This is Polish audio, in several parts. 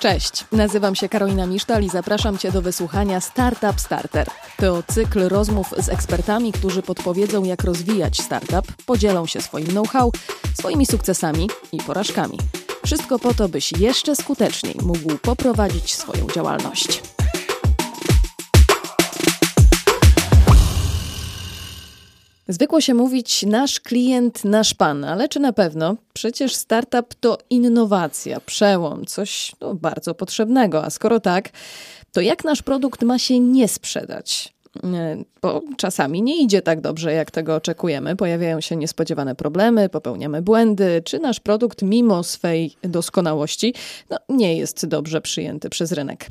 Cześć, nazywam się Karolina Misztal i zapraszam Cię do wysłuchania Startup Starter. To cykl rozmów z ekspertami, którzy podpowiedzą, jak rozwijać startup, podzielą się swoim know-how, swoimi sukcesami i porażkami. Wszystko po to, byś jeszcze skuteczniej mógł poprowadzić swoją działalność. Zwykło się mówić nasz klient, nasz pan, ale czy na pewno? Przecież startup to innowacja, przełom, coś no, bardzo potrzebnego. A skoro tak, to jak nasz produkt ma się nie sprzedać? Bo czasami nie idzie tak dobrze, jak tego oczekujemy. Pojawiają się niespodziewane problemy, popełniamy błędy, czy nasz produkt, mimo swej doskonałości, no, nie jest dobrze przyjęty przez rynek.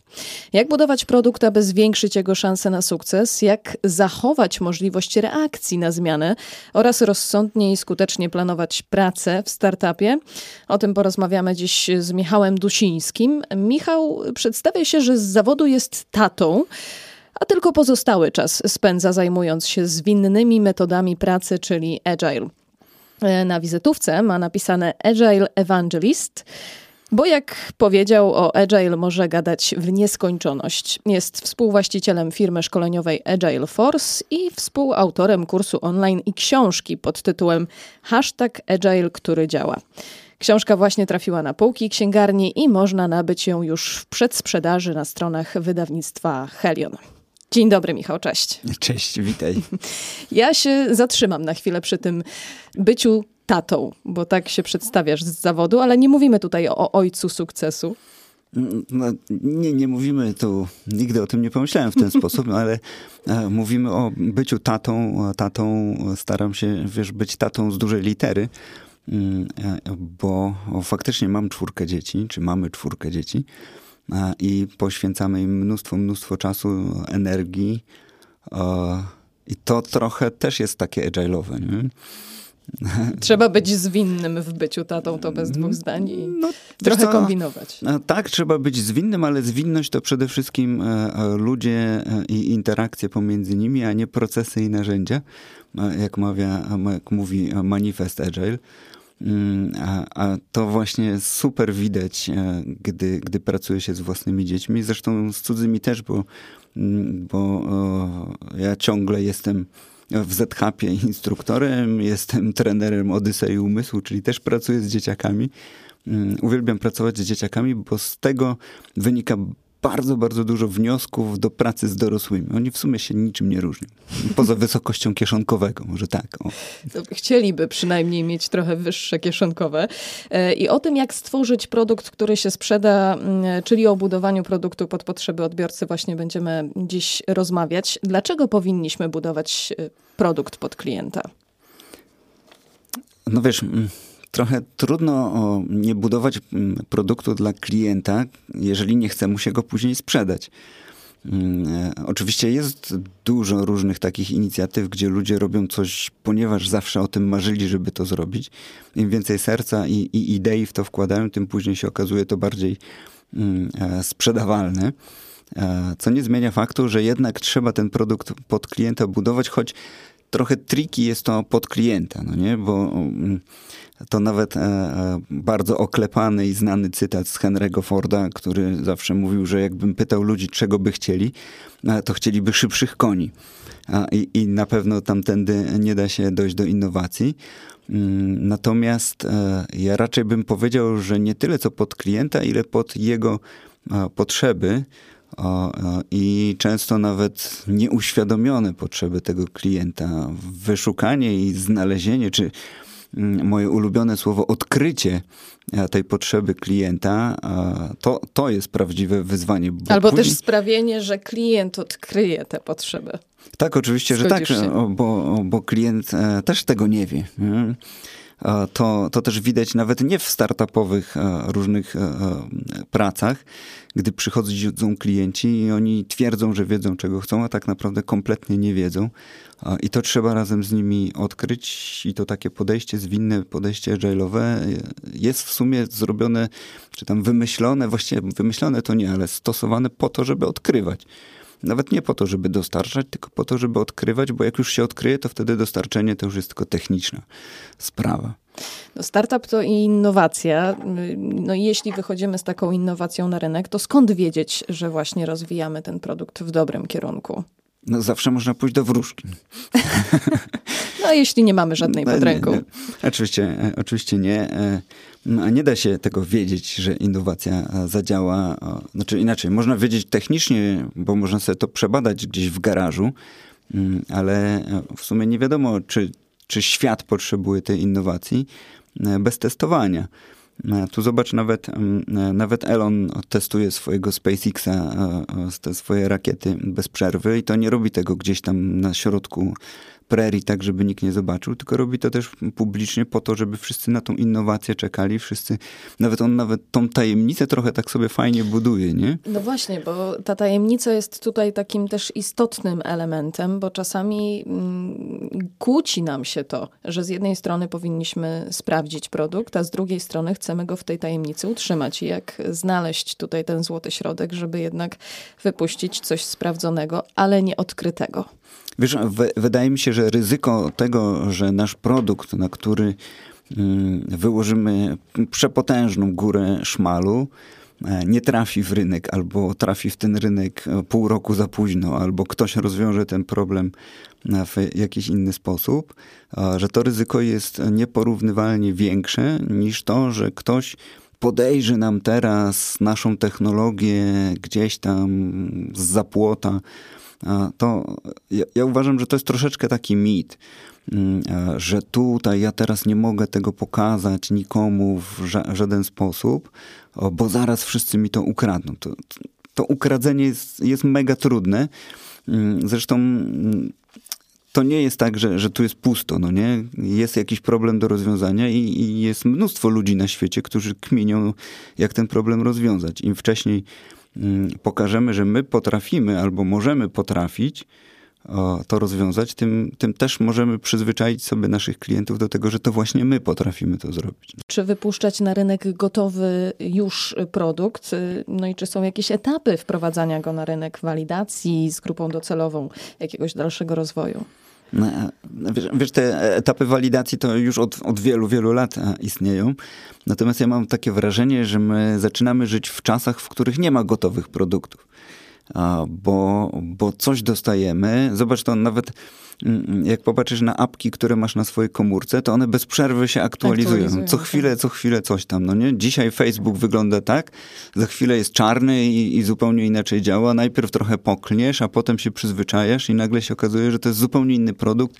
Jak budować produkt, aby zwiększyć jego szanse na sukces? Jak zachować możliwość reakcji na zmianę oraz rozsądnie i skutecznie planować pracę w startupie? O tym porozmawiamy dziś z Michałem Dusińskim. Michał przedstawia się, że z zawodu jest tatą a tylko pozostały czas spędza zajmując się zwinnymi metodami pracy, czyli agile. E, na wizytówce ma napisane Agile Evangelist. Bo jak powiedział, o Agile może gadać w nieskończoność. Jest współwłaścicielem firmy szkoleniowej Agile Force i współautorem kursu online i książki pod tytułem Hashtag Agile, który działa. Książka właśnie trafiła na półki księgarni i można nabyć ją już w przedsprzedaży na stronach wydawnictwa Helion. Dzień dobry, Michał, cześć. Cześć, witaj. Ja się zatrzymam na chwilę przy tym byciu tatą, bo tak się przedstawiasz z zawodu, ale nie mówimy tutaj o ojcu sukcesu. No, nie, nie mówimy tu, nigdy o tym nie pomyślałem w ten sposób, ale e, mówimy o byciu tatą. Tatą staram się, wiesz, być tatą z dużej litery, mm, e, bo faktycznie mam czwórkę dzieci, czy mamy czwórkę dzieci i poświęcamy im mnóstwo, mnóstwo czasu, energii. I to trochę też jest takie agile'owe, nie? Trzeba być zwinnym w byciu tatą, to bez dwóch zdań i no, trochę co, kombinować. No, tak, trzeba być zwinnym, ale zwinność to przede wszystkim e, e, ludzie e, i interakcje pomiędzy nimi, a nie procesy i narzędzia, jak, mawia, jak mówi manifest Agile. Mm, a, a, to właśnie super widać, e, gdy, gdy pracuje się z własnymi dziećmi, zresztą z cudzymi też, bo, mm, bo ja ciągle jestem w ZHP instruktorem, jestem trenerem Odysei Umysłu, czyli też pracuję z dzieciakami. Mm, uwielbiam pracować z dzieciakami, bo z tego wynika bardzo, bardzo dużo wniosków do pracy z dorosłymi. Oni w sumie się niczym nie różnią. Poza wysokością kieszonkowego, może tak. O. Chcieliby przynajmniej mieć trochę wyższe kieszonkowe. E, I o tym, jak stworzyć produkt, który się sprzeda, mm, czyli o budowaniu produktu pod potrzeby odbiorcy, właśnie będziemy dziś rozmawiać. Dlaczego powinniśmy budować e, produkt pod klienta? No wiesz mm, trochę trudno nie budować mm, produktu dla klienta, jeżeli nie chce mu się go później sprzedać. Mm, e, oczywiście jest dużo różnych takich inicjatyw, gdzie ludzie robią coś, ponieważ zawsze o tym marzyli, żeby to zrobić. Im więcej serca i, i idei w to wkładają, tym później się okazuje to bardziej mm, e, sprzedawalne. E, co nie zmienia faktu, że jednak trzeba ten produkt pod klienta budować, choć trochę triki jest to pod klienta, no nie? Bo to nawet e, e, bardzo oklepany i znany cytat z Henry'ego Forda, który zawsze mówił, że jakbym pytał ludzi, czego by chcieli, e, to chcieliby szybszych koni. I, I na pewno tamtędy nie da się dojść do innowacji. Mm, natomiast ja raczej bym powiedział, że nie tyle co pod klienta, ile pod jego potrzeby i często nawet nieuświadomione potrzeby tego klienta. Wyszukanie i znalezienie, czy Mm, moje ulubione słowo odkrycie e, tej potrzeby klienta, to, to jest prawdziwe wyzwanie. Albo później... też sprawienie, że klient odkryje te potrzeby. Tak, oczywiście, Zgodzisz że tak, bo, bo klient e, też tego nie wie. Nie? To, to też widać nawet nie w startupowych e, różnych e, e, pracach, gdy przychodzą klienci i oni twierdzą, że wiedzą czego chcą, a tak naprawdę kompletnie nie wiedzą. I to trzeba razem z nimi odkryć i to takie podejście zwinne, podejście agile'owe jest w sumie zrobione, czy tam wymyślone, właściwie wymyślone to nie, ale stosowane po to, żeby odkrywać. Nawet nie po to, żeby dostarczać, tylko po to, żeby odkrywać, bo jak już się odkryje, to wtedy dostarczenie to już jest tylko techniczna sprawa. No startup to innowacja. No i jeśli wychodzimy z taką innowacją na rynek, to skąd wiedzieć, że właśnie rozwijamy ten produkt w dobrym kierunku? No zawsze można pójść do wróżki. No jeśli nie mamy żadnej no, pod ręką. Nie, nie. Oczywiście, e, oczywiście nie. E, no, nie da się tego wiedzieć, że innowacja e, zadziała. Znaczy inaczej, można wiedzieć technicznie, bo można sobie to przebadać gdzieś w garażu, mm, ale w sumie nie wiadomo, czy, czy świat potrzebuje tej innowacji bez testowania. Tu zobacz, nawet, nawet Elon testuje swojego SpaceXa, te swoje rakiety bez przerwy i to nie robi tego gdzieś tam na środku prerii, tak żeby nikt nie zobaczył, tylko robi to też publicznie po to, żeby wszyscy na tą innowację czekali, wszyscy, nawet on nawet tą tajemnicę trochę tak sobie fajnie buduje, nie? No właśnie, bo ta tajemnica jest tutaj takim też istotnym elementem, bo czasami mm, kłóci nam się to, że z jednej strony powinniśmy sprawdzić produkt, a z drugiej strony chcemy go w tej tajemnicy utrzymać. I jak znaleźć tutaj ten złoty środek, żeby jednak wypuścić coś sprawdzonego, ale nieodkrytego. Wiesz, wydaje mi się, że ryzyko tego, że nasz produkt, na który mm, wyłożymy przepotężną górę szmalu, e, nie trafi w rynek, albo trafi w ten rynek e, pół roku za późno, albo ktoś rozwiąże ten problem w jakiś inny sposób, że to ryzyko jest nieporównywalnie większe niż to, że ktoś podejrzy nam teraz naszą technologię gdzieś tam z zapłota, to ja, ja uważam, że to jest troszeczkę taki mit, mm, że tutaj ja teraz nie mogę tego pokazać nikomu w ża żaden sposób, bo zaraz wszyscy mi to ukradną. To, to ukradzenie jest, jest mega trudne. Mm, zresztą mm, to nie jest tak, że, że tu jest pusto, no nie? Jest jakiś problem do rozwiązania i, i jest mnóstwo ludzi na świecie, którzy kmienią, jak ten problem rozwiązać. Im wcześniej pokażemy, że my potrafimy albo możemy potrafić to rozwiązać, tym, tym też możemy przyzwyczaić sobie naszych klientów do tego, że to właśnie my potrafimy to zrobić. Czy wypuszczać na rynek gotowy już produkt? No i czy są jakieś etapy wprowadzania go na rynek, walidacji z grupą docelową, jakiegoś dalszego rozwoju? No, wiesz, wiesz, te etapy walidacji to już od, od wielu, wielu lat e, istnieją. Natomiast ja mam takie wrażenie, że my zaczynamy żyć w czasach, w których nie ma gotowych produktów. Bo, bo coś dostajemy. Zobacz to nawet jak popatrzysz na apki, które masz na swojej komórce, to one bez przerwy się aktualizują. aktualizują co tak. chwilę, co chwilę coś tam, no nie? Dzisiaj Facebook wygląda tak, za chwilę jest czarny i, i zupełnie inaczej działa. Najpierw trochę poklniesz, a potem się przyzwyczajasz i nagle się okazuje, że to jest zupełnie inny produkt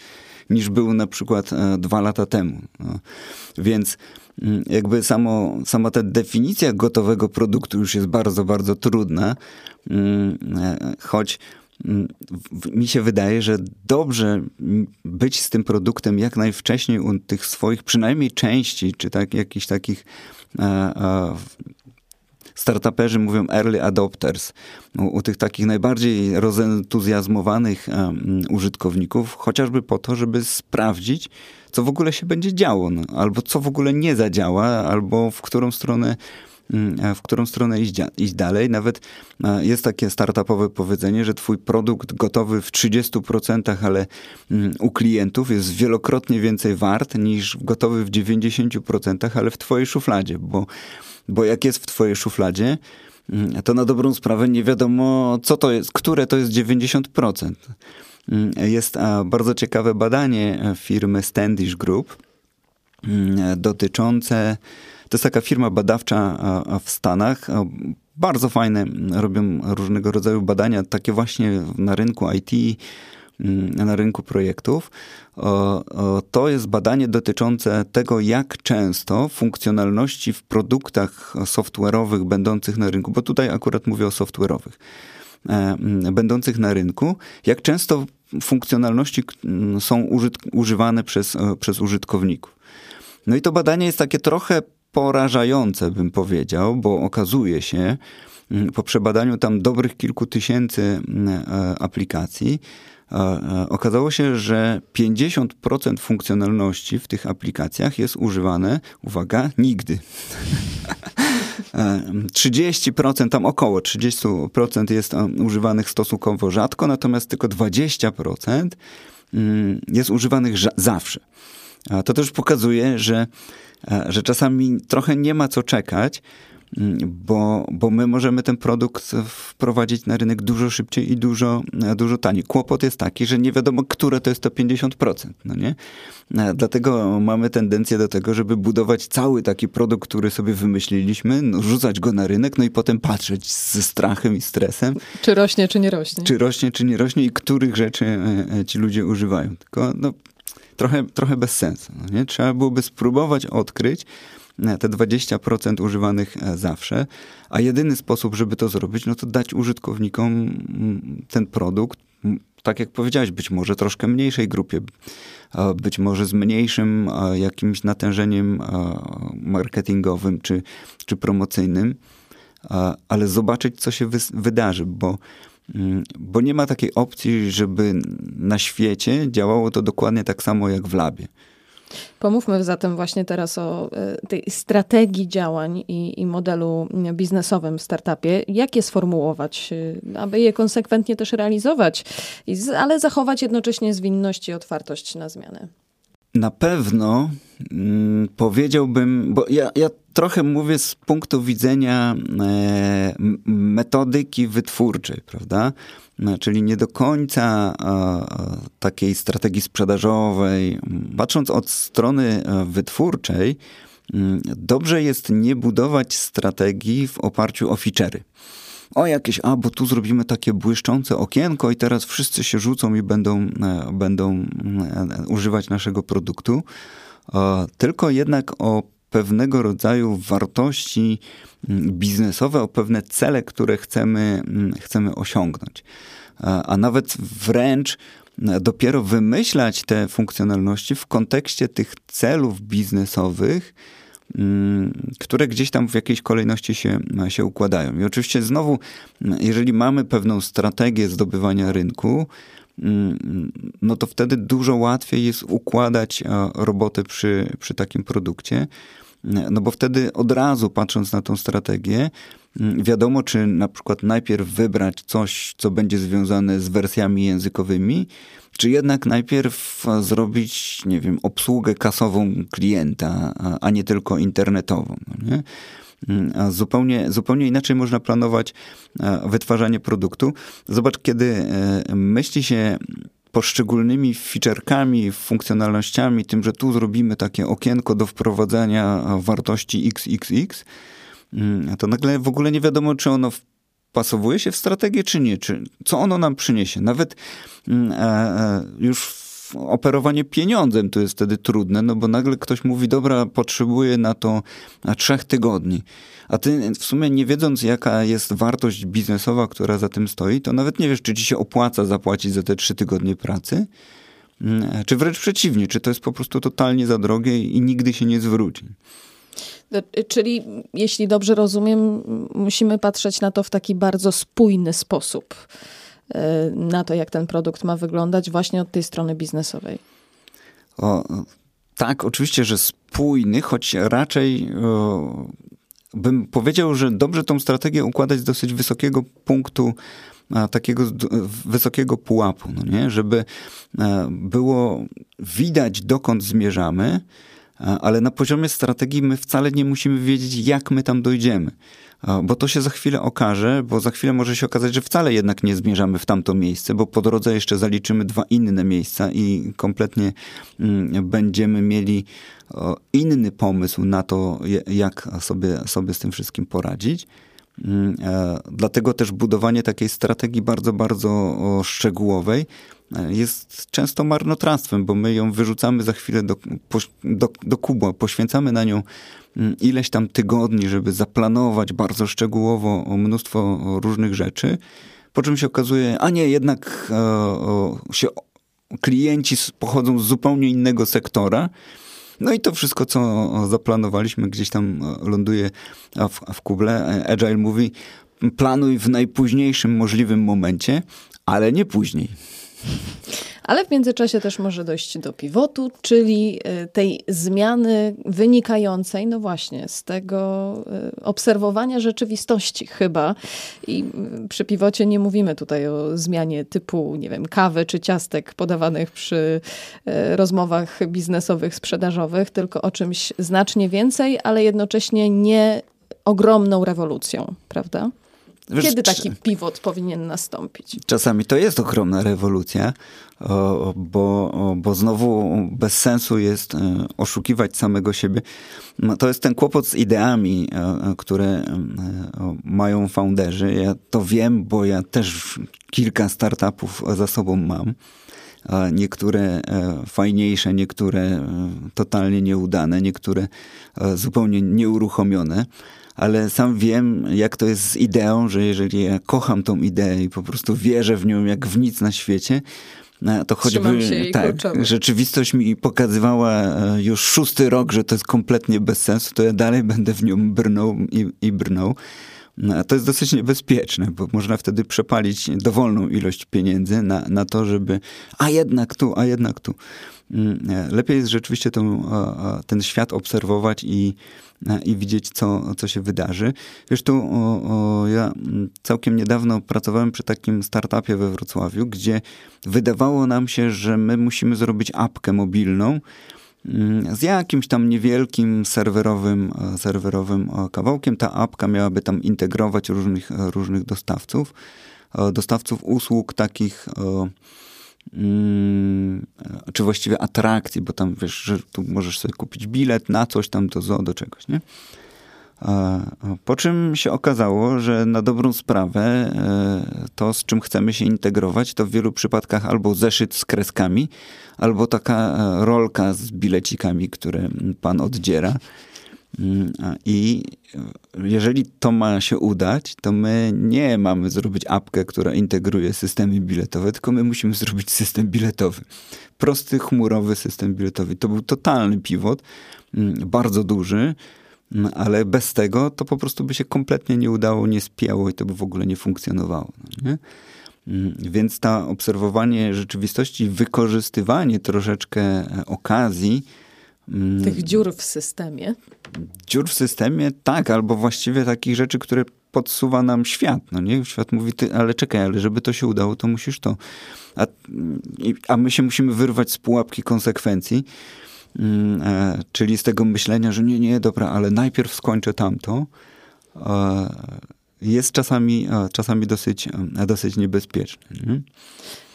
niż był na przykład e, dwa lata temu. No. Więc mm, jakby samo, sama ta definicja gotowego produktu już jest bardzo, bardzo trudna, mm, e, choć mi się wydaje, że dobrze być z tym produktem jak najwcześniej u tych swoich przynajmniej części, czy tak, jakichś takich e, e, startuperzy mówią early adopters, u, u tych takich najbardziej rozentuzjazmowanych e, użytkowników, chociażby po to, żeby sprawdzić, co w ogóle się będzie działo, no, albo co w ogóle nie zadziała, albo w którą stronę Mm, w którą stronę iść, iść dalej. Nawet e, jest takie startupowe powiedzenie, że twój produkt gotowy w 30%, ale mm, u klientów jest wielokrotnie więcej wart niż gotowy w 90%, ale w twojej szufladzie, bo, bo jak jest w twojej szufladzie, mm, to na dobrą sprawę nie wiadomo, co to jest, które to jest 90%. Jest bardzo ciekawe badanie e, firmy Standish Group dotyczące to jest taka firma badawcza w Stanach. Bardzo fajne, robią różnego rodzaju badania, takie właśnie na rynku IT, mm, na rynku projektów. To jest badanie dotyczące tego, jak często funkcjonalności w produktach software'owych będących na rynku, bo tutaj akurat mówię o software'owych, e, mm, będących na rynku, jak często funkcjonalności mm, są używane przez, e, przez użytkowników. No i to badanie jest takie trochę porażające, bym powiedział, bo okazuje się, mm, po przebadaniu tam dobrych kilku tysięcy mm, e, aplikacji, e, e, okazało się, że 50% funkcjonalności w tych aplikacjach jest używane, uwaga, nigdy. 30%, tam około 30% jest używanych stosunkowo rzadko, natomiast tylko 20% mm, jest używanych zawsze. to też pokazuje, że, że czasami trochę nie ma co czekać, Mm, bo, bo my możemy ten produkt wprowadzić na rynek dużo szybciej i dużo, dużo taniej. Kłopot jest taki, że nie wiadomo, które to jest to 50%, no nie? E, dlatego mamy tendencję do tego, żeby budować cały taki produkt, który sobie wymyśliliśmy, no, rzucać go na rynek, no i potem patrzeć ze strachem i stresem. Czy rośnie, czy nie rośnie. Czy rośnie, czy nie rośnie i których rzeczy e, e, ci ludzie używają. Tylko no, trochę, trochę bez sensu. No nie? Trzeba byłoby spróbować odkryć, te 20% używanych e, zawsze, a jedyny sposób, żeby to zrobić, no to dać użytkownikom mm, ten produkt, tak jak powiedziałeś, być może troszkę mniejszej grupie, być może z mniejszym jakimś natężeniem marketingowym czy, czy promocyjnym, ale zobaczyć, co się wydarzy, bo bo nie ma takiej opcji, żeby na świecie działało to dokładnie tak samo jak w labie. Pomówmy zatem właśnie teraz o e, tej strategii działań i, i, modelu biznesowym w startupie. Jak je sformułować, e, aby je konsekwentnie też realizować, ale zachować jednocześnie zwinność i otwartość na zmiany? Na pewno mm, powiedziałbym, bo ja, ja trochę mówię z punktu widzenia e, metodyki wytwórczej, prawda? No, czyli nie do końca takiej strategii sprzedażowej. Patrząc od strony e, wytwórczej, mm, dobrze jest nie budować strategii w oparciu o feature'y. O jakieś, a bo tu zrobimy takie błyszczące okienko i teraz wszyscy się rzucą i będą, e, będą e, używać naszego produktu. Tylko jednak o pewnego rodzaju wartości mm, biznesowe, o pewne cele, które chcemy, mm, chcemy osiągnąć. A nawet wręcz e, dopiero wymyślać te funkcjonalności w kontekście tych celów biznesowych, które gdzieś tam w jakiejś kolejności się, się układają. I oczywiście znowu, jeżeli mamy pewną strategię zdobywania rynku, no to wtedy dużo łatwiej jest układać robotę przy, przy takim produkcie. No bo wtedy od razu patrząc na tą strategię, mm, wiadomo, czy na przykład najpierw wybrać coś, co będzie związane z wersjami językowymi, czy jednak najpierw zrobić, nie wiem, obsługę kasową klienta, a nie tylko internetową. No nie? Mm, a zupełnie, zupełnie inaczej można planować wytwarzanie produktu. Zobacz, kiedy e, myśli się poszczególnymi featurekami, funkcjonalnościami, tym, że tu zrobimy takie okienko do wprowadzania wartości XXX, mm, to nagle w ogóle nie wiadomo, czy ono pasowuje się w strategię, czy nie, czy co ono nam przyniesie. Nawet mm, e, e, już operowanie pieniądzem to jest wtedy trudne, no bo nagle ktoś mówi, dobra, potrzebuję na to trzech tygodni. A ty w sumie nie wiedząc, jaka jest wartość biznesowa, która za tym stoi, to nawet nie wiesz, czy ci się opłaca zapłacić za te trzy tygodnie pracy, mm, czy wręcz przeciwnie, czy to jest po prostu totalnie za drogie i nigdy się nie zwróci. Czyli, jeśli dobrze rozumiem, musimy patrzeć na to w taki bardzo spójny sposób. Na to, jak ten produkt ma wyglądać właśnie od tej strony biznesowej? O, tak, oczywiście, że spójny, choć raczej o, bym powiedział, że dobrze tą strategię układać z dosyć wysokiego punktu, takiego wysokiego pułapu, no nie? żeby e, było widać, dokąd zmierzamy, ale na poziomie strategii my wcale nie musimy wiedzieć, jak my tam dojdziemy bo to się za chwilę okaże, bo za chwilę może się okazać, że wcale jednak nie zmierzamy w tamto miejsce, bo po drodze jeszcze zaliczymy dwa inne miejsca i kompletnie mm, będziemy mieli inny pomysł na to, jak sobie, sobie z tym wszystkim poradzić. Mm, e, dlatego też budowanie takiej strategii bardzo, bardzo szczegółowej jest często marnotrawstwem, bo my ją wyrzucamy za chwilę do, do, do kubła, poświęcamy na nią mm, ileś tam tygodni, żeby zaplanować bardzo szczegółowo mnóstwo różnych rzeczy, po czym się okazuje, a nie, jednak e, się klienci pochodzą z zupełnie innego sektora, no i to wszystko, co zaplanowaliśmy, gdzieś tam e, ląduje w, w kuble. Agile mówi, planuj w najpóźniejszym możliwym momencie, ale nie później. Ale w międzyczasie też może dojść do pivotu, czyli e, tej zmiany wynikającej, no właśnie, z tego e, obserwowania rzeczywistości chyba. I przy piwocie nie mówimy tutaj o zmianie typu, nie wiem, kawy czy ciastek podawanych przy rozmowach biznesowych, sprzedażowych, tylko o czymś znacznie więcej, ale jednocześnie nie ogromną rewolucją, prawda? Wiesz, Kiedy taki pivot powinien nastąpić? Czasami to jest ogromna rewolucja, bo, bo znowu bez sensu jest e, oszukiwać samego siebie. No, to jest ten kłopot z ideami, e, które e, mają founderzy. Ja to wiem, bo ja też kilka startupów za sobą mam. Niektóre fajniejsze, niektóre totalnie nieudane, niektóre zupełnie nieuruchomione ale sam wiem, jak to jest z ideą, że jeżeli ja kocham tą ideę i po prostu wierzę w nią jak w nic na świecie, no, to choćby tak, rzeczywistość mi pokazywała e, już szósty rok, że to jest kompletnie bez sensu, to ja dalej będę w nią brnął i, i brnął. No, to jest dosyć niebezpieczne, bo można wtedy przepalić dowolną ilość pieniędzy na, na to, żeby a jednak tu, a jednak tu. Mm, lepiej jest rzeczywiście ten świat obserwować i, i widzieć, co, co się wydarzy. Wiesz, tu o, o, ja całkiem niedawno pracowałem przy takim startupie we Wrocławiu, gdzie wydawało nam się, że my musimy zrobić apkę mobilną, mm, z jakimś tam niewielkim serwerowym, serwerowym kawałkiem. Ta apka miałaby tam integrować różnych, różnych dostawców, dostawców usług takich Hmm, czy właściwie atrakcji, bo tam wiesz, że tu możesz sobie kupić bilet na coś tam, do do czegoś, nie? Po czym się okazało, że na dobrą sprawę e, to, z czym chcemy się integrować, to w wielu przypadkach albo zeszyt z kreskami, albo taka e, rolka z bilecikami, które pan oddziera. Mm, I jeżeli to ma się udać, to my nie mamy zrobić apkę, która integruje systemy biletowe, tylko my musimy zrobić system biletowy. Prosty, chmurowy system biletowy. To był totalny pivot, mm, bardzo duży, ale bez tego to po prostu by się kompletnie nie udało, nie spiało i to by w ogóle nie funkcjonowało. No nie? Więc ta obserwowanie rzeczywistości, wykorzystywanie troszeczkę e, okazji, Mm. Tych dziur w systemie. Dziur w systemie, tak, albo właściwie takich rzeczy, które podsuwa nam świat. No nie? Świat mówi, ty, ale czekaj, ale żeby to się udało, to musisz to. A, a my się musimy wyrwać z pułapki konsekwencji, mm, czyli z tego myślenia, że nie, nie, dobra, ale najpierw skończę tamto. E, jest czasami, czasami dosyć, dosyć niebezpieczny. Nie?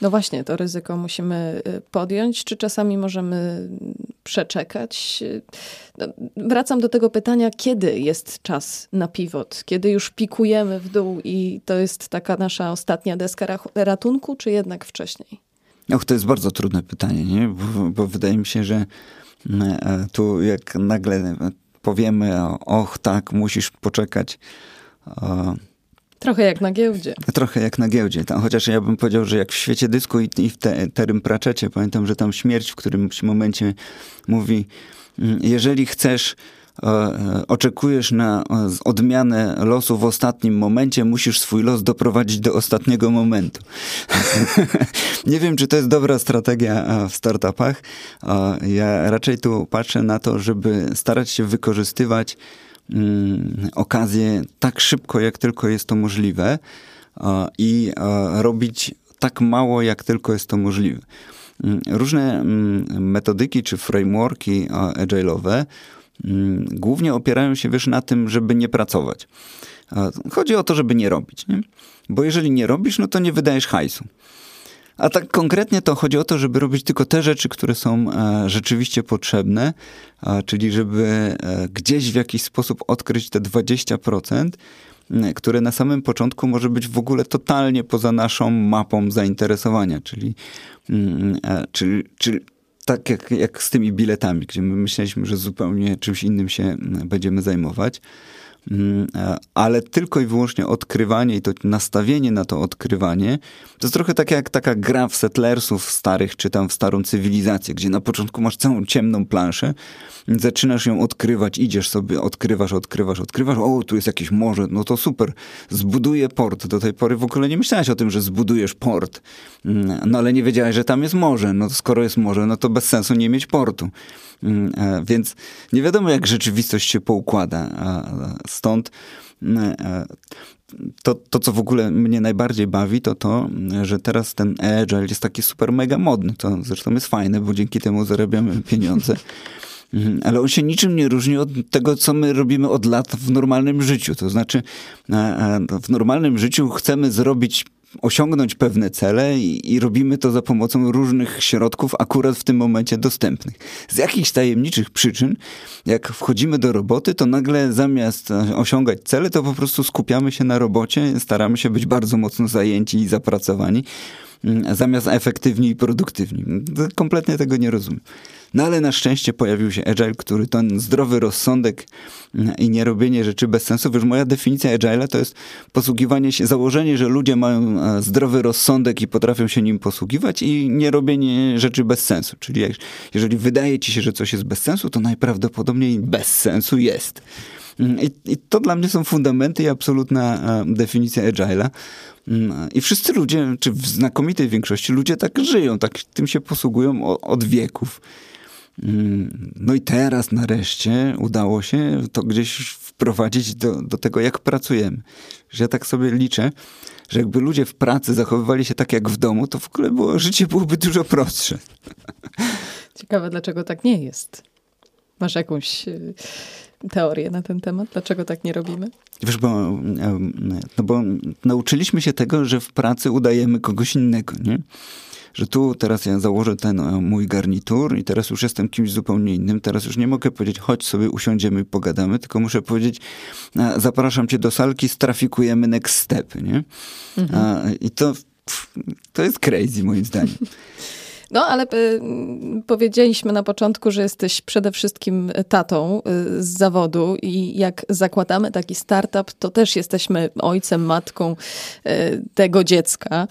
No właśnie, to ryzyko musimy podjąć. Czy czasami możemy przeczekać? No, wracam do tego pytania, kiedy jest czas na pivot? Kiedy już pikujemy w dół i to jest taka nasza ostatnia deska ratunku, czy jednak wcześniej? Och, to jest bardzo trudne pytanie, nie? Bo, bo wydaje mi się, że e, tu jak nagle powiemy, och tak, musisz poczekać Trochę jak na giełdzie. Trochę jak na giełdzie. Tam, chociaż ja bym powiedział, że jak w świecie dysku i, i w te, Terym Pratchecie, pamiętam, że tam śmierć w którymś momencie mówi, mm, jeżeli chcesz e, e, oczekujesz na odmianę losu w ostatnim momencie, musisz swój los doprowadzić do ostatniego momentu. Nie wiem, czy to jest dobra strategia e, w startupach. Ja raczej tu patrzę na to, żeby starać się wykorzystywać Mm, okazję tak szybko, jak tylko jest to możliwe i robić tak mało, jak tylko jest to możliwe. Mm, różne mm, metodyki czy frameworki agile'owe głównie opierają się, wiesz, na tym, żeby nie pracować. Chodzi o to, żeby nie robić, nie? Bo jeżeli nie robisz, no to nie wydajesz hajsu. A tak konkretnie to chodzi o to, żeby robić tylko te rzeczy, które są e, rzeczywiście potrzebne, czyli żeby e, gdzieś w jakiś sposób odkryć te 20%, które na samym początku może być w ogóle totalnie poza naszą mapą zainteresowania, czyli, e, czyli, czyli tak jak, jak z tymi biletami, gdzie my myśleliśmy, że zupełnie czymś innym się będziemy zajmować. Mm, e, ale tylko i wyłącznie odkrywanie i to nastawienie na to odkrywanie, to jest trochę tak jak taka gra w settlersów starych, czy tam w starą cywilizację, gdzie na początku masz całą ciemną planszę, zaczynasz ją odkrywać, idziesz sobie, odkrywasz, odkrywasz, odkrywasz, o, tu jest jakieś morze, no to super, zbuduję port. Do tej pory w ogóle nie myślałeś o tym, że zbudujesz port, mm, no ale nie wiedziałeś, że tam jest morze, no skoro jest morze, no to bez sensu nie mieć portu. Mm, e, więc nie wiadomo, jak rzeczywistość się poukłada. Stąd mm, e, to, to, co w ogóle mnie najbardziej bawi, to to, że teraz ten agile jest taki super mega modny. To zresztą jest fajne, bo dzięki temu zarabiamy pieniądze. Mhm, ale on się niczym nie różni od tego, co my robimy od lat w normalnym życiu. To znaczy, e, w normalnym życiu chcemy zrobić osiągnąć pewne cele i, i, robimy to za pomocą różnych środków, akurat w tym momencie dostępnych. Z jakichś tajemniczych przyczyn, jak wchodzimy do roboty, to nagle zamiast osiągać cele, to po prostu skupiamy się na robocie, staramy się być bardzo mocno zajęci i zapracowani, mm, zamiast efektywni i produktywni. Kompletnie tego nie rozumiem. No ale na szczęście pojawił się Agile, który ten zdrowy rozsądek i nie robienie rzeczy bez sensu. Wiesz, moja definicja Agile'a to jest posługiwanie się, założenie, że ludzie mają e, zdrowy rozsądek i potrafią się nim posługiwać i nie robienie rzeczy bez sensu. Czyli jak, jeżeli wydaje ci się, że coś jest bez sensu, to najprawdopodobniej bez sensu jest. Mm, I, I, to dla mnie są fundamenty i absolutna e, definicja Agile'a. Mm, I wszyscy ludzie, czy w znakomitej większości ludzie tak żyją, tak tym się posługują od wieków. No i teraz nareszcie udało się to gdzieś wprowadzić do, do tego, jak pracujemy. Że ja tak sobie liczę, że jakby ludzie w pracy zachowywali się tak jak w domu, to w ogóle było, życie byłoby dużo prostsze. Ciekawe, dlaczego tak nie jest. Masz jakąś y, teorię na ten temat? Dlaczego tak nie robimy? Wiesz, bo, no bo nauczyliśmy się tego, że w pracy udajemy kogoś innego, nie? Że tu teraz ja założę ten e, mój garnitur i teraz już jestem kimś zupełnie innym. Teraz już nie mogę powiedzieć, chodź sobie usiądziemy i pogadamy, tylko muszę powiedzieć, e, zapraszam cię do salki, strafikujemy next step, nie? Mhm. I to, to jest crazy moim zdaniem. No, ale y, powiedzieliśmy na początku, że jesteś przede wszystkim tatą y, z zawodu i jak zakładamy taki startup, to też jesteśmy ojcem, matką y, tego dziecka.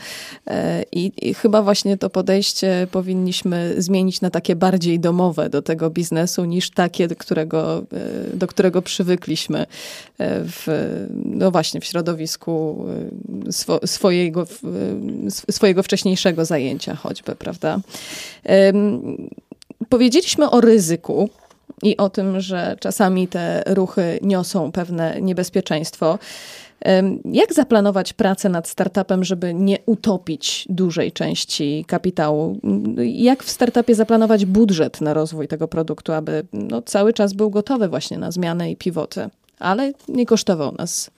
I, I, chyba właśnie to podejście powinniśmy zmienić na takie bardziej domowe do tego biznesu, niż takie, do którego, do którego przywykliśmy w, no właśnie, w środowisku swo, swojego, swojego wcześniejszego zajęcia choćby, prawda? Powiedzieliśmy o ryzyku i o tym, że czasami te ruchy niosą pewne niebezpieczeństwo. Jak zaplanować pracę nad startupem, żeby nie utopić dużej części kapitału? Jak w startupie zaplanować budżet na rozwój tego produktu, aby no, cały czas był gotowy właśnie na zmiany i pivoty, ale nie kosztował nas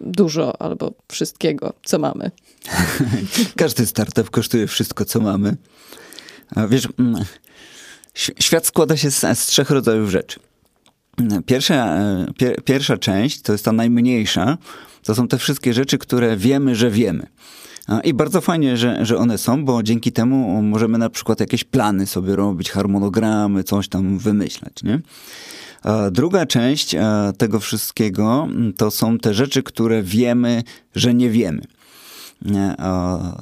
dużo albo wszystkiego, co mamy? Każdy startup kosztuje wszystko, co mamy. Wiesz, mm, świat składa się z, z trzech rodzajów rzeczy. Pierwsza, e, pier, pierwsza część, to jest ta najmniejsza, to są te wszystkie rzeczy, które wiemy, że wiemy. I bardzo fajnie, że, że one są, bo dzięki temu możemy na przykład jakieś plany sobie robić, harmonogramy, coś tam wymyślać, nie? Druga część e, tego wszystkiego to są te rzeczy, które wiemy, że nie wiemy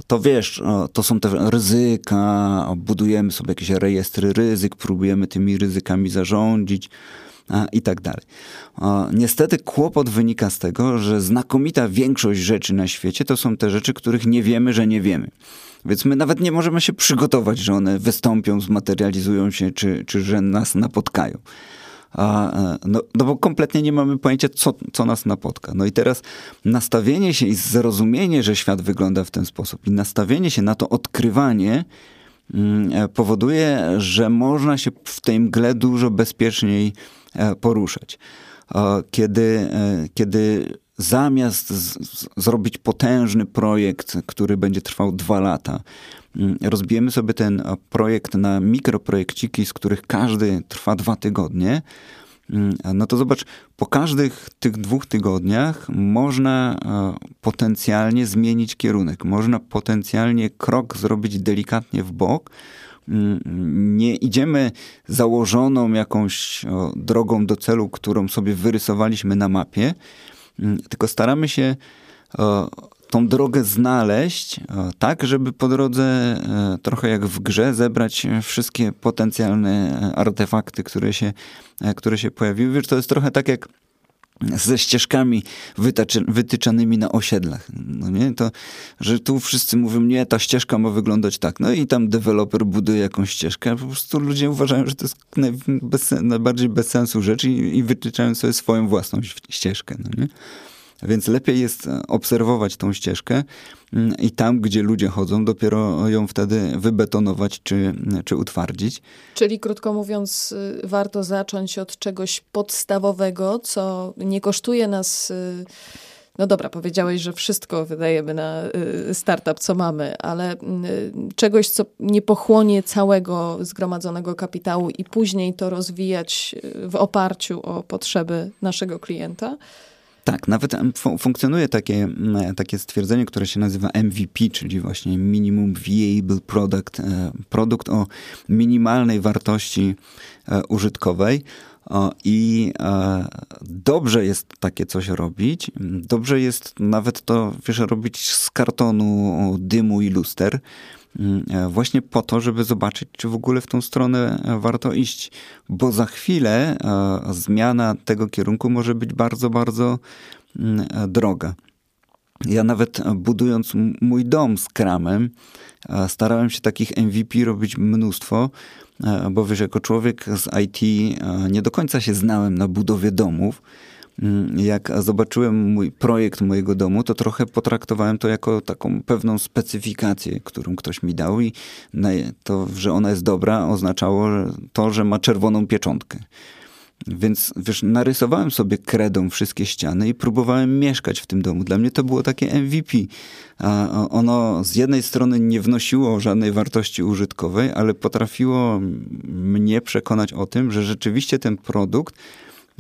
to wiesz, to są te ryzyka, budujemy sobie jakieś rejestry ryzyk, próbujemy tymi ryzykami zarządzić i tak dalej. Niestety kłopot wynika z tego, że znakomita większość rzeczy na świecie to są te rzeczy, których nie wiemy, że nie wiemy. Więc my nawet nie możemy się przygotować, że one wystąpią, zmaterializują się, czy, czy że nas napotkają. A, no, no bo kompletnie nie mamy pojęcia, co, co nas napotka. No i teraz nastawienie się i zrozumienie, że świat wygląda w ten sposób i nastawienie się na to odkrywanie mm, e, powoduje, że można się w tej mgle dużo bezpieczniej e, poruszać. Kiedy, e, kiedy zamiast z, zrobić potężny projekt, który będzie trwał dwa lata, rozbijemy sobie ten projekt na mikroprojekciki, z których każdy trwa dwa tygodnie, mm, no to zobacz, po każdych tych dwóch tygodniach można potencjalnie zmienić kierunek, można potencjalnie krok zrobić delikatnie w bok, mm, nie idziemy założoną jakąś drogą do celu, którą sobie wyrysowaliśmy na mapie, mm, tylko staramy się tą drogę znaleźć, tak, żeby po drodze, e, trochę jak w grze, zebrać wszystkie potencjalne e, artefakty, które się, e, które się pojawiły. Wiesz, to jest trochę tak jak ze ścieżkami wytyczanymi na osiedlach. No nie? To, że tu wszyscy mówią, nie, ta ścieżka ma wyglądać tak. No i tam deweloper buduje jakąś ścieżkę, po prostu ludzie uważają, że to jest naj, bez, najbardziej bez sensu rzecz i, i wytyczają sobie swoją własną ścieżkę. No nie? Więc lepiej jest e, obserwować tą ścieżkę mm, i tam, gdzie ludzie chodzą, dopiero ją wtedy wybetonować czy, czy utwardzić. Czyli krótko mówiąc, y, warto zacząć od czegoś podstawowego, co nie kosztuje nas. Y, no dobra, powiedziałeś, że wszystko wydajemy na y, startup, co mamy, ale czegoś, co nie pochłonie całego zgromadzonego kapitału i później to rozwijać w oparciu o potrzeby naszego klienta. Tak, nawet funkcjonuje takie, takie stwierdzenie, które się nazywa MVP, czyli właśnie Minimum Viable Product, e, produkt o minimalnej wartości e, użytkowej. I e, dobrze jest takie coś robić. Dobrze jest nawet to, wiesz, robić z kartonu, dymu i luster. Mm, e, właśnie po to, żeby zobaczyć, czy w ogóle w tą stronę e, warto iść, bo za chwilę e, zmiana tego kierunku może być bardzo, bardzo mm, droga. Ja nawet budując mój dom z kramem, starałem się takich MVP robić mnóstwo, bo wiesz, jako człowiek z IT nie do końca się znałem na budowie domów, jak zobaczyłem mój projekt mojego domu, to trochę potraktowałem to jako taką pewną specyfikację, którą ktoś mi dał i to, że ona jest dobra, oznaczało to, że ma czerwoną pieczątkę. Więc wiesz, narysowałem sobie kredą wszystkie ściany i próbowałem mieszkać w tym domu. Dla mnie to było takie MVP. Ono z jednej strony nie wnosiło żadnej wartości użytkowej, ale potrafiło mnie przekonać o tym, że rzeczywiście ten produkt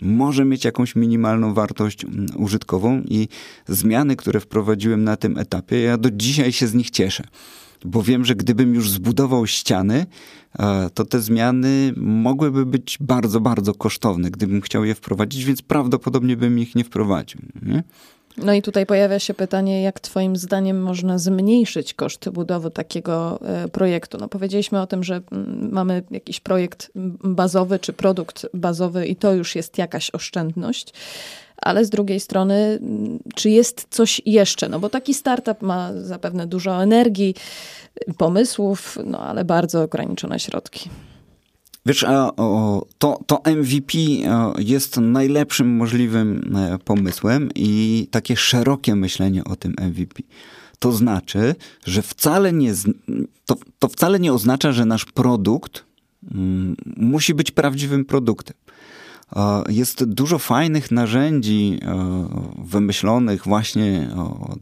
może mieć jakąś minimalną wartość mm, użytkową i zmiany, które wprowadziłem na tym etapie, ja do dzisiaj się z nich cieszę. Bo wiem, że gdybym już zbudował ściany, e, to te zmiany mogłyby być bardzo, bardzo kosztowne, gdybym chciał je wprowadzić, więc prawdopodobnie bym ich nie wprowadził. Nie? No i tutaj pojawia się pytanie, jak Twoim zdaniem można zmniejszyć koszty budowy takiego e, projektu? No powiedzieliśmy o tym, że mm, mamy jakiś projekt bazowy czy produkt bazowy i to już jest jakaś oszczędność. Ale z drugiej strony, mm, czy jest coś jeszcze? No bo taki startup ma zapewne dużo energii, pomysłów, no ale bardzo ograniczone środki. Wiesz, to, to MVP jest najlepszym możliwym e, pomysłem i takie szerokie myślenie o tym MVP. To znaczy, że wcale nie, to, to wcale nie oznacza, że nasz produkt mm, musi być prawdziwym produktem. Jest dużo fajnych narzędzi wymyślonych właśnie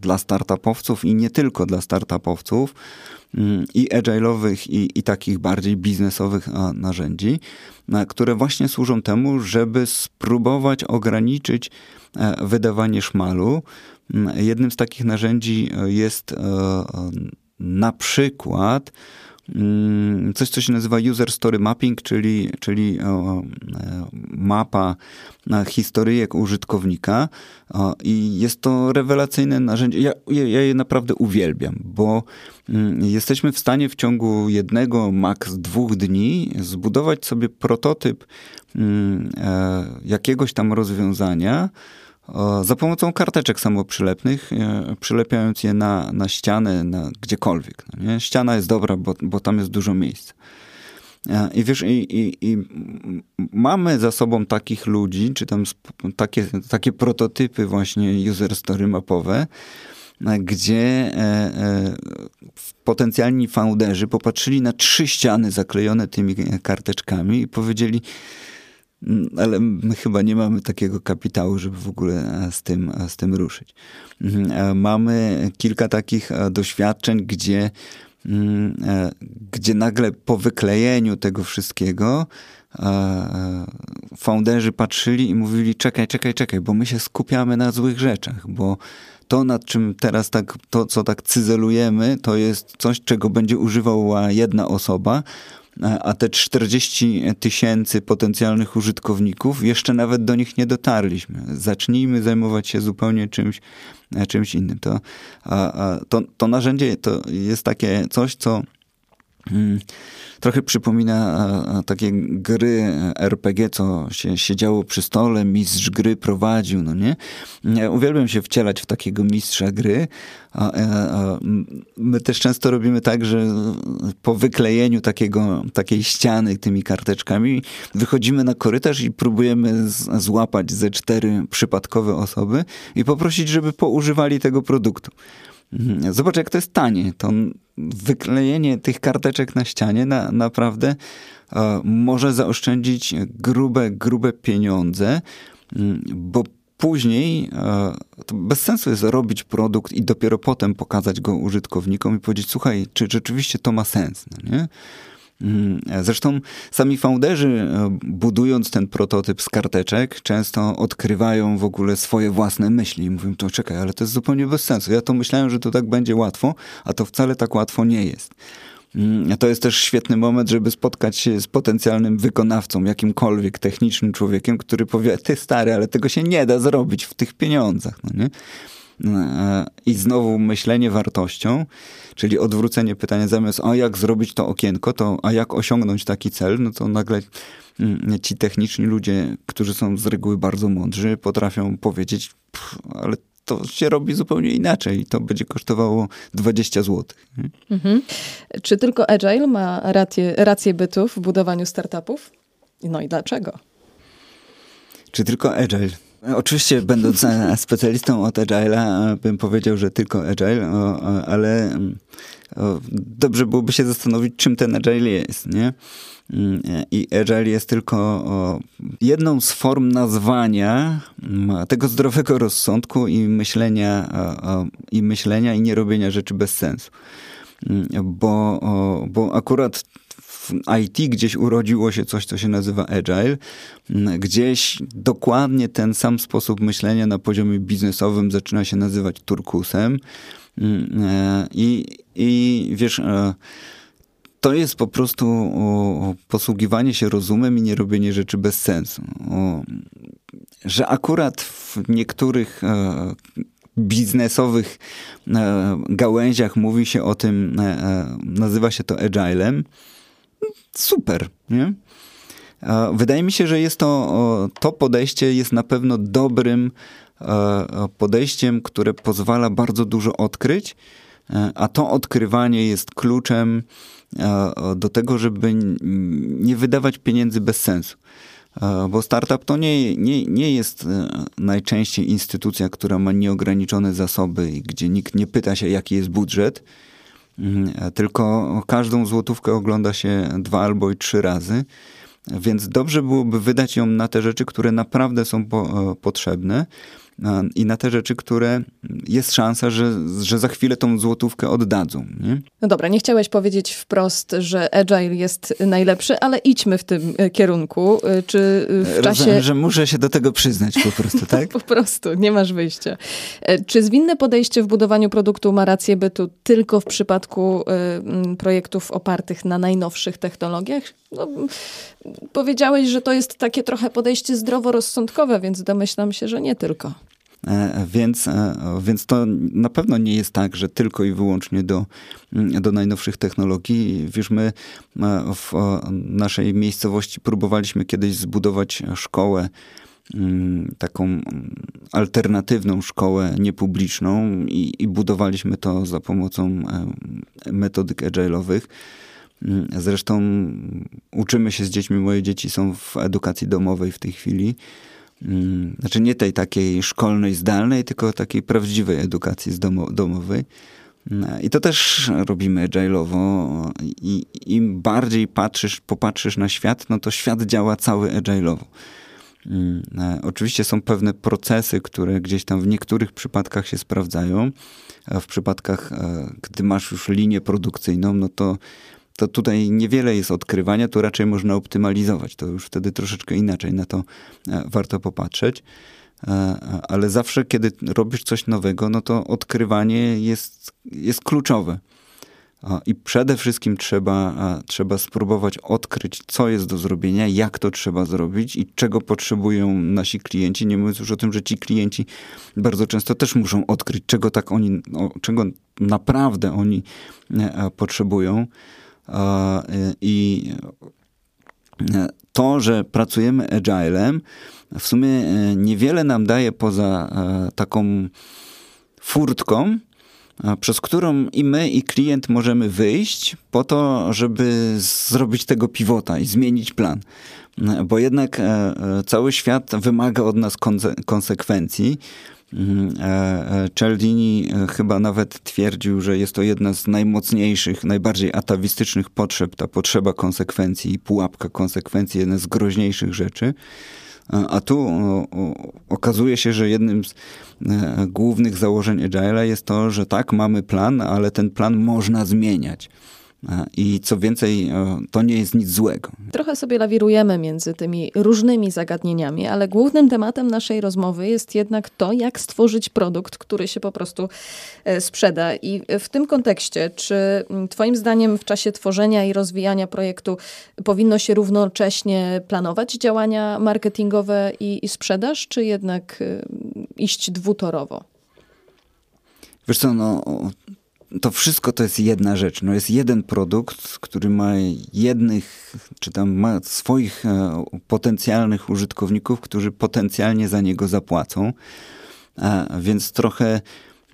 dla startupowców i nie tylko dla startupowców, mm, i agile'owych, i, i takich bardziej biznesowych narzędzi, które właśnie służą temu, żeby spróbować ograniczyć e, wydawanie szmalu. Mm, jednym z takich narzędzi jest e, na przykład coś, co się nazywa User Story Mapping, czyli, czyli e, mapa historyjek użytkownika i jest to rewelacyjne narzędzie. Ja, ja je naprawdę uwielbiam, bo mm, jesteśmy w stanie w ciągu jednego, maks dwóch dni zbudować sobie prototyp mm, e, jakiegoś tam rozwiązania, za pomocą karteczek samoprzylepnych, e, przylepiając je na, na ścianę, na gdziekolwiek. No nie? Ściana jest dobra, bo, bo tam jest dużo miejsca. E, I wiesz, i, i, i, mamy za sobą takich ludzi, czy tam takie, takie prototypy właśnie user story mapowe, e, gdzie potencjalni founderzy popatrzyli na trzy ściany zaklejone tymi karteczkami i powiedzieli, ale my chyba nie mamy takiego kapitału, żeby w ogóle e, z tym, e, z tym ruszyć. Mhm, e, mamy kilka takich doświadczeń, gdzie, mm, gdzie nagle po wyklejeniu tego wszystkiego founderzy patrzyli i mówili czekaj, czekaj, czekaj, bo my się skupiamy na złych rzeczach, bo to, nad czym teraz tak, to co tak cyzelujemy, to jest coś, czego będzie używała jedna osoba, a te 40 tysięcy potencjalnych użytkowników, jeszcze nawet do nich nie dotarliśmy. Zacznijmy zajmować się zupełnie czymś, czymś innym. To, to, to narzędzie to jest takie coś, co. Trochę przypomina takie gry RPG, co się siedziało przy stole, mistrz gry prowadził, no nie? Uwielbiam się wcielać w takiego mistrza gry. My też często robimy tak, że po wyklejeniu takiego, takiej ściany tymi karteczkami wychodzimy na korytarz i próbujemy złapać ze cztery przypadkowe osoby i poprosić, żeby poużywali tego produktu. Mhm. Zobacz, jak to jest tanie. To wyklejenie tych karteczek na ścianie na, naprawdę e, może zaoszczędzić grube, grube pieniądze, mm, bo później e, to bez sensu jest robić produkt i dopiero potem pokazać go użytkownikom i powiedzieć, słuchaj, czy rzeczywiście to ma sens, no nie? Mm, zresztą sami founderzy, e, budując ten prototyp z karteczek, często odkrywają w ogóle swoje własne myśli i mówią, to czekaj, ale to jest zupełnie bez sensu. Ja to myślałem, że to tak będzie łatwo, a to wcale tak łatwo nie jest. Mm, to jest też świetny moment, żeby spotkać się z potencjalnym wykonawcą, jakimkolwiek technicznym człowiekiem, który powie, ty stary, ale tego się nie da zrobić w tych pieniądzach. No nie? I znowu myślenie wartością, czyli odwrócenie pytania zamiast, a jak zrobić to okienko, to a jak osiągnąć taki cel, no to nagle mm, ci techniczni ludzie, którzy są z reguły bardzo mądrzy, potrafią powiedzieć, ale to się robi zupełnie inaczej i to będzie kosztowało 20 zł. Mhm. Czy tylko Agile ma rację, rację bytu w budowaniu startupów? No i dlaczego? Czy tylko Agile? Oczywiście, będąc specjalistą od Agile'a, e, bym powiedział, że tylko Agile, ale mm, dobrze byłoby się zastanowić, czym ten Agile jest, nie? Mm, I Agile jest tylko jedną z form nazwania mm, tego zdrowego rozsądku i myślenia, i myślenia i nie robienia rzeczy bez sensu. Bo, bo akurat IT gdzieś urodziło się coś, co się nazywa agile. Gdzieś dokładnie ten sam sposób myślenia na poziomie biznesowym zaczyna się nazywać turkusem. I, i wiesz, e, to jest po prostu posługiwanie się rozumem i nie robienie rzeczy bez sensu. Że akurat w niektórych e, biznesowych e, gałęziach mówi się o tym, nazywa się to agilem, super, nie? Wydaje mi się, że jest to, to podejście jest na pewno dobrym podejściem, które pozwala bardzo dużo odkryć, e, a to odkrywanie jest kluczem do tego, żeby nie wydawać pieniędzy bez sensu. Bo startup to nie, nie, nie jest e, najczęściej instytucja, która ma nieograniczone zasoby i gdzie nikt nie pyta się, jaki jest budżet. Tylko każdą złotówkę ogląda się dwa albo i trzy razy. Więc dobrze byłoby wydać ją na te rzeczy, które naprawdę są po, e, potrzebne i na te rzeczy, które jest szansa, że, że za chwilę tą złotówkę oddadzą. Nie? No dobra, nie chciałeś powiedzieć wprost, że Agile jest najlepszy, ale idźmy w tym e, kierunku. E, czy w czasie... Rozumiem, że muszę się do tego przyznać po prostu, tak? po prostu, nie masz wyjścia. E, czy zwinne podejście w budowaniu produktu ma rację bytu tylko w przypadku projektów opartych na najnowszych technologiach? No, powiedziałeś, że to jest takie trochę podejście zdroworozsądkowe, więc domyślam się, że nie tylko. E, więc, e, więc to na pewno nie jest tak, że tylko i wyłącznie do, mm, do najnowszych technologii. Wiesz, my e, w naszej miejscowości próbowaliśmy kiedyś zbudować szkołę, mm, taką mm, alternatywną szkołę niepubliczną i, i budowaliśmy to za pomocą metodyk agile'owych. Zresztą uczymy się z dziećmi, moje dzieci są w edukacji domowej w tej chwili. Mm, znaczy nie tej takiej szkolnej, zdalnej, tylko takiej prawdziwej edukacji z domo, domowej. Mm, I to też robimy agile'owo i im bardziej patrzysz, popatrzysz na świat, no to świat działa cały agile'owo. Mm, e, oczywiście są pewne procesy, które gdzieś tam w niektórych przypadkach się sprawdzają. W przypadkach, e, gdy masz już linię produkcyjną, no to to tutaj niewiele jest odkrywania, tu raczej można optymalizować. To już wtedy troszeczkę inaczej na to warto popatrzeć. Ale zawsze, kiedy robisz coś nowego, no to odkrywanie jest, jest kluczowe. I przede wszystkim trzeba, trzeba spróbować odkryć, co jest do zrobienia, jak to trzeba zrobić i czego potrzebują nasi klienci. Nie mówiąc już o tym, że ci klienci bardzo często też muszą odkryć, czego tak oni, czego naprawdę oni e, potrzebują. I e, to, że pracujemy agilem, w sumie e, niewiele nam daje poza taką furtką, przez którą i my, i klient możemy wyjść po to, żeby zrobić tego pivota i zmienić plan. Bo jednak e, e, cały świat wymaga od nas konsekwencji. Mm, e, Cialdini chyba nawet twierdził, że jest to jedna z najmocniejszych, najbardziej atawistycznych potrzeb, ta potrzeba konsekwencji i pułapka konsekwencji, jedna z groźniejszych rzeczy. A tu okazuje się, że jednym z e, głównych założeń Agile'a jest to, że tak, mamy plan, ale ten plan można zmieniać. I co więcej, e, to nie jest nic złego. Trochę sobie lawirujemy między tymi różnymi zagadnieniami, ale głównym tematem naszej rozmowy jest jednak to, jak stworzyć produkt, który się po prostu e, sprzeda. I w tym kontekście, czy Twoim zdaniem w czasie tworzenia i rozwijania projektu powinno się równocześnie planować działania marketingowe i, i sprzedaż, czy jednak e, iść dwutorowo? Wiesz co, no to wszystko to jest jedna rzecz. No jest jeden produkt, który ma jednych, czy tam ma swoich e, potencjalnych użytkowników, którzy potencjalnie za niego zapłacą. A więc trochę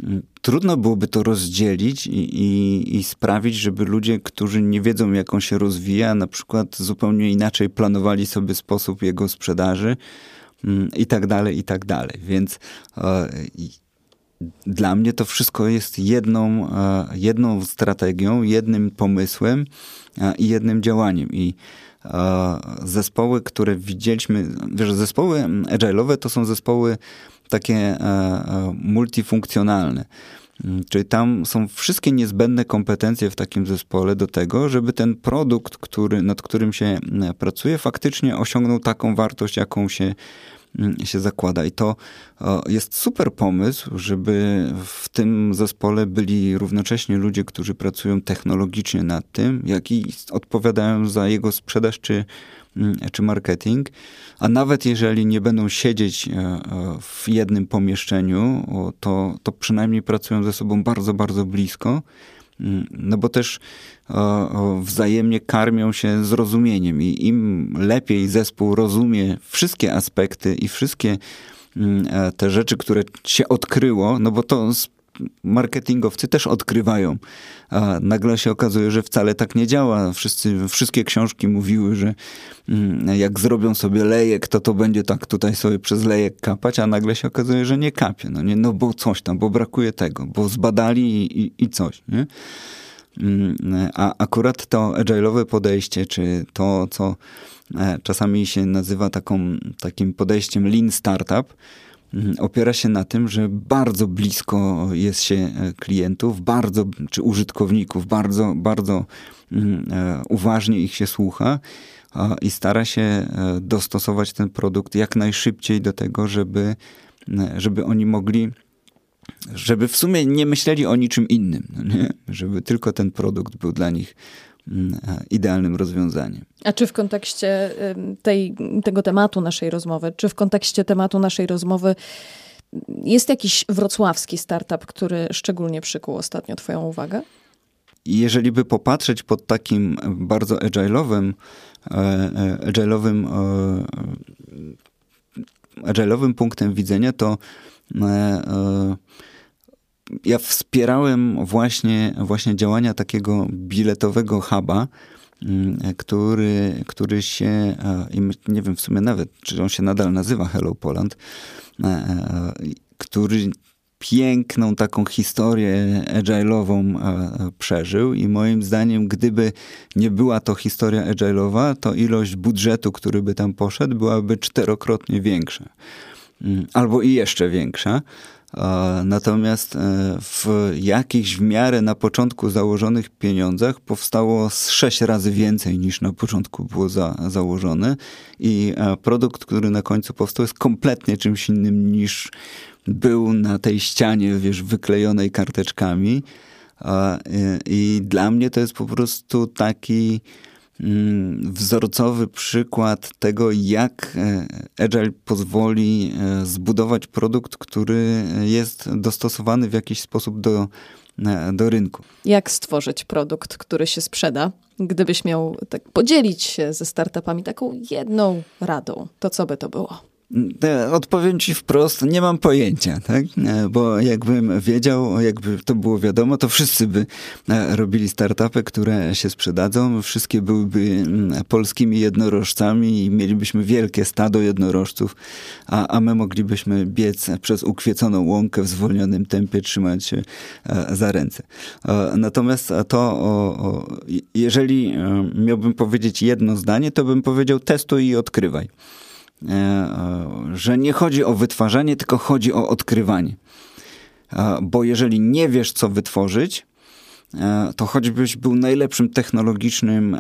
mm, trudno byłoby to rozdzielić i, i, i, sprawić, żeby ludzie, którzy nie wiedzą, jak on się rozwija, na przykład zupełnie inaczej planowali sobie sposób jego sprzedaży mm, i tak dalej, i tak dalej. Więc e, dla mnie to wszystko jest jedną, e, jedną strategią, jednym pomysłem e, i jednym działaniem. I e, zespoły, które widzieliśmy, wiesz, zespoły agile'owe to są zespoły takie multifunkcjonalne. Mm, czyli tam są wszystkie niezbędne kompetencje w takim zespole do tego, żeby ten produkt, który, nad którym się pracuje, faktycznie osiągnął taką wartość, jaką się się zakłada. I to jest super pomysł, żeby w tym zespole byli równocześnie ludzie, którzy pracują technologicznie nad tym, jak i odpowiadają za jego sprzedaż czy, mm, czy marketing. A nawet jeżeli nie będą siedzieć e, e, w jednym pomieszczeniu, to, to przynajmniej pracują ze sobą bardzo, bardzo blisko. No bo też wzajemnie karmią się zrozumieniem i im lepiej zespół rozumie wszystkie aspekty i wszystkie mm, e, te rzeczy, które się odkryło, no bo to marketingowcy też odkrywają. A nagle się okazuje, że wcale tak nie działa. Wszyscy, wszystkie książki mówiły, że mm, jak zrobią sobie lejek, to to będzie tak tutaj sobie przez lejek kapać, a nagle się okazuje, że nie kapie. No, nie, no bo coś tam, bo brakuje tego, bo zbadali i, i, i coś. Nie? Mm, a akurat to agile'owe podejście, czy to, co e, czasami się nazywa taką, takim podejściem lean startup, opiera się na tym, że bardzo blisko jest się e, klientów, bardzo, czy użytkowników, bardzo, bardzo mm, e, uważnie ich się słucha i stara się dostosować ten produkt jak najszybciej do tego, żeby, żeby oni mogli żeby w sumie nie myśleli o niczym innym, no nie? żeby tylko ten produkt był dla nich e, idealnym rozwiązaniem. A czy w kontekście tej, tego tematu naszej rozmowy, czy w kontekście tematu naszej rozmowy jest jakiś wrocławski startup, który szczególnie przykuł ostatnio Twoją uwagę? Jeżeli by popatrzeć pod takim bardzo agile'owym, e, e, agile'owym, agile'owym punktem widzenia, to ja wspierałem właśnie, właśnie działania takiego biletowego huba, mm, który, który się, nie wiem w sumie nawet, czy on się nadal nazywa Hello Poland, e, e, który piękną taką historię agile'ową e, przeżył i moim zdaniem, gdyby nie była to historia agile'owa, to ilość budżetu, który by tam poszedł, byłaby czterokrotnie większa. mm, albo i jeszcze większa. Natomiast e, w jakichś w miarę na początku założonych pieniądzach powstało z sześć razy więcej niż na początku było za, założone i e, produkt, który na końcu powstał jest kompletnie czymś innym niż był na tej ścianie, wiesz, wyklejonej karteczkami. I dla mnie to jest po prostu taki wzorcowy przykład tego, jak e, Agile pozwoli e, zbudować produkt, który jest dostosowany w jakiś sposób do, e, do rynku. Jak stworzyć produkt, który się sprzeda? Gdybyś miał tak podzielić się ze startupami taką jedną radą, to co by to było? Odpowiem ci wprost, nie mam pojęcia, tak? E, bo jakbym wiedział, jakby to było wiadomo, to wszyscy by e, robili startupy, które się sprzedadzą, wszystkie byłyby mm, polskimi jednorożcami i mielibyśmy wielkie stado jednorożców, a, a my moglibyśmy biec przez ukwieconą łąkę w zwolnionym tempie, trzymać się e, za ręce. Natomiast to, o, o, jeżeli miałbym powiedzieć jedno zdanie, to bym powiedział testuj i odkrywaj. E, e, że nie chodzi o wytwarzanie, tylko chodzi o odkrywanie. E, bo jeżeli nie wiesz, co wytworzyć, to choćbyś był najlepszym technologicznym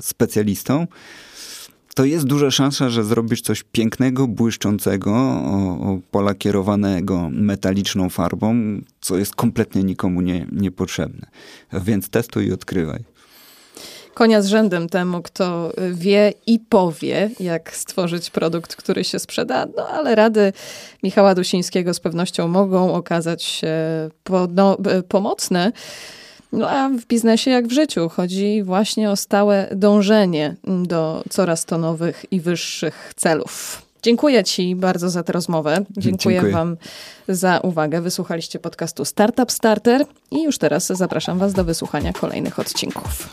specjalistą, to jest duża szansa, że zrobisz coś pięknego, błyszczącego, polakierowanego metaliczną farbą, co jest kompletnie nikomu nie, niepotrzebne. Więc testuj i odkrywaj konia z rzędem temu, kto wie i powie, jak stworzyć produkt, który się sprzeda. No ale rady Michała Dusińskiego z pewnością mogą okazać się no, pomocne. No a w biznesie jak w życiu chodzi właśnie o stałe dążenie do coraz to nowych i wyższych celów. Dziękuję Ci bardzo za tę rozmowę. Dziękuję, Dziękuję, Wam za uwagę. Wysłuchaliście podcastu Startup Starter i już teraz zapraszam Was do wysłuchania kolejnych odcinków.